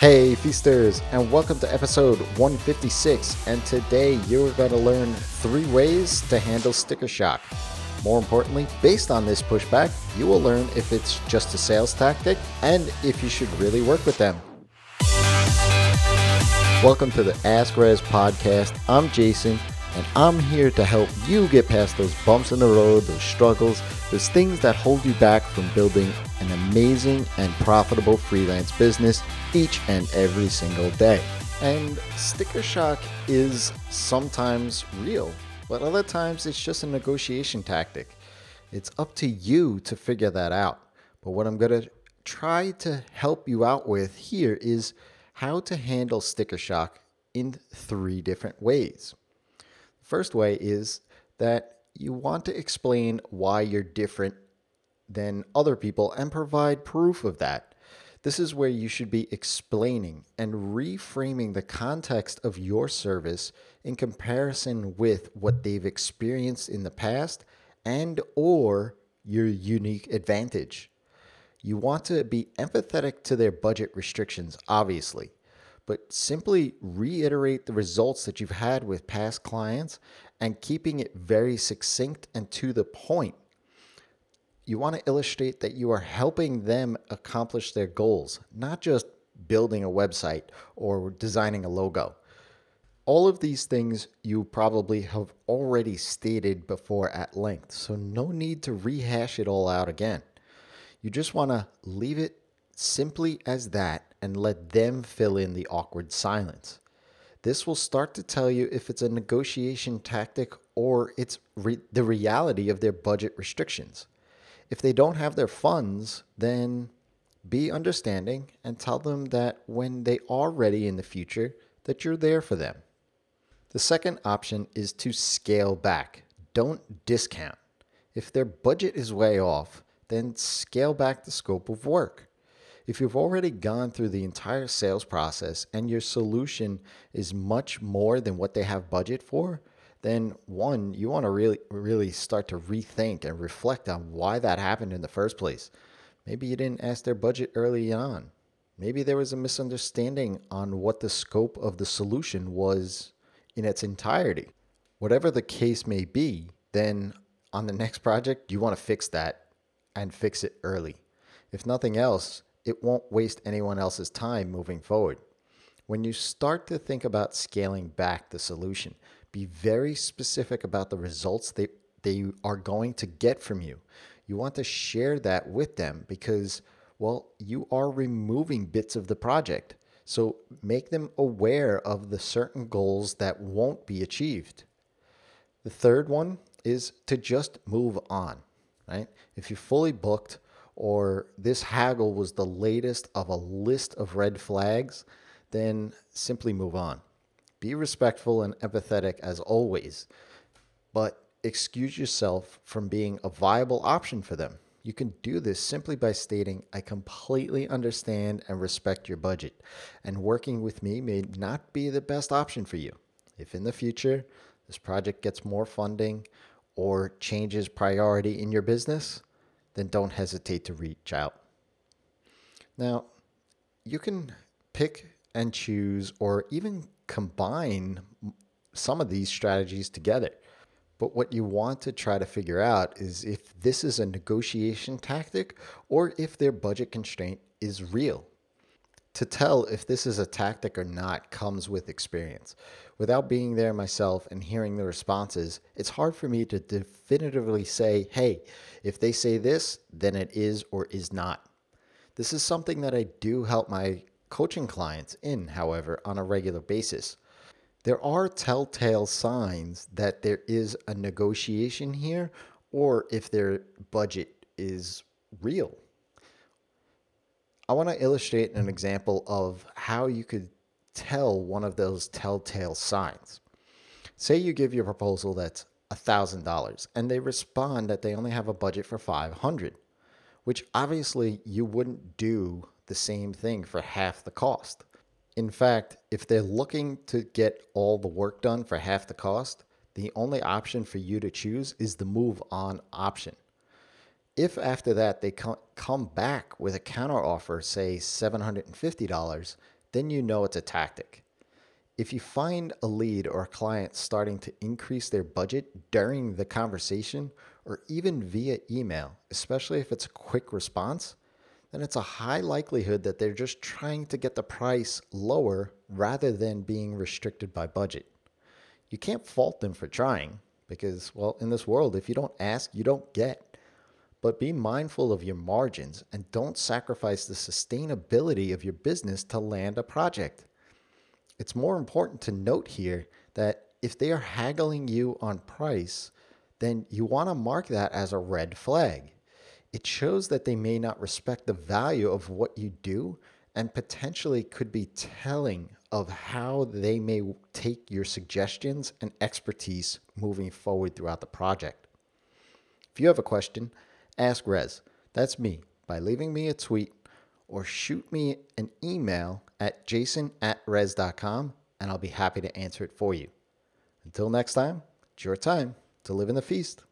Hey, feasters, and welcome to episode 156. And today you're going to learn three ways to handle sticker shock. More importantly, based on this pushback, you will learn if it's just a sales tactic and if you should really work with them. Welcome to the Ask Rezzz podcast. I'm Jason, and I'm here to help you get past those bumps in the road, those struggles, those things that hold you back from building an amazing and profitable freelance business each and every single day. And sticker shock is sometimes real, but other times it's just a negotiation tactic. It's up to you to figure that out. But what I'm going to try to help you out with here is how to handle sticker shock in three different ways. The first way is that you want to explain why you're different than other people and provide proof of that. This is where you should be explaining and reframing the context of your service in comparison with what they've experienced in the past and or your unique advantage. You want to be empathetic to their budget restrictions, obviously, but simply reiterate the results that you've had with past clients and keeping it very succinct and to the point you want to illustrate that you are helping them accomplish their goals, not just building a website or designing a logo. All of these things you probably have already stated before at length, so no need to rehash it all out again. You just want to leave it simply as that and let them fill in the awkward silence. This will start to tell you if it's a negotiation tactic or it's re- the reality of their budget restrictions. If they don't have their funds, then be understanding and tell them that when they are ready in the future, that you're there for them. The second option is to scale back. Don't discount. If their budget is way off, then scale back the scope of work. If you've already gone through the entire sales process and your solution is much more than what they have budget for, then one, you want to really, really start to rethink and reflect on why that happened in the first place. Maybe you didn't ask their budget early on. Maybe there was a misunderstanding on what the scope of the solution was in its entirety. Whatever the case may be, then on the next project, you want to fix that and fix it early. If nothing else, it won't waste anyone else's time moving forward. When you start to think about scaling back the solution, be very specific about the results they, they are going to get from you. You want to share that with them because, well, you are removing bits of the project. So make them aware of the certain goals that won't be achieved. The third one is to just move on, right? If you're fully booked or this haggle was the latest of a list of red flags, then simply move on. Be respectful and empathetic as always, but excuse yourself from being a viable option for them. You can do this simply by stating, I completely understand and respect your budget, and working with me may not be the best option for you. If in the future this project gets more funding or changes priority in your business, then don't hesitate to reach out. Now, you can pick and choose or even combine some of these strategies together. But what you want to try to figure out is if this is a negotiation tactic or if their budget constraint is real. To tell if this is a tactic or not comes with experience. Without being there myself and hearing the responses, it's hard for me to definitively say, hey, if they say this, then it is or is not. This is something that I do help my coaching clients in, however, on a regular basis. There are telltale signs that there is a negotiation here or if their budget is real. I want to illustrate an example of how you could tell one of those telltale signs. Say you give your proposal that's $1,000 and they respond that they only have a budget for 500, which obviously you wouldn't do the same thing for half the cost. In fact, if they're looking to get all the work done for half the cost, the only option for you to choose is the move on option. If after that they come back with a counter offer, say $750, then you know it's a tactic. If you find a lead or a client starting to increase their budget during the conversation or even via email, especially if it's a quick response, then it's a high likelihood that they're just trying to get the price lower rather than being restricted by budget. You can't fault them for trying because, well, in this world, if you don't ask, you don't get. But be mindful of your margins and don't sacrifice the sustainability of your business to land a project. It's more important to note here that if they are haggling you on price, then you want to mark that as a red flag it shows that they may not respect the value of what you do and potentially could be telling of how they may take your suggestions and expertise moving forward throughout the project. If you have a question, ask Rezzz. That's me by leaving me a tweet or shoot me an email at jason at rezzz.com and I'll be happy to answer it for you. Until next time, it's your time to live in the feast.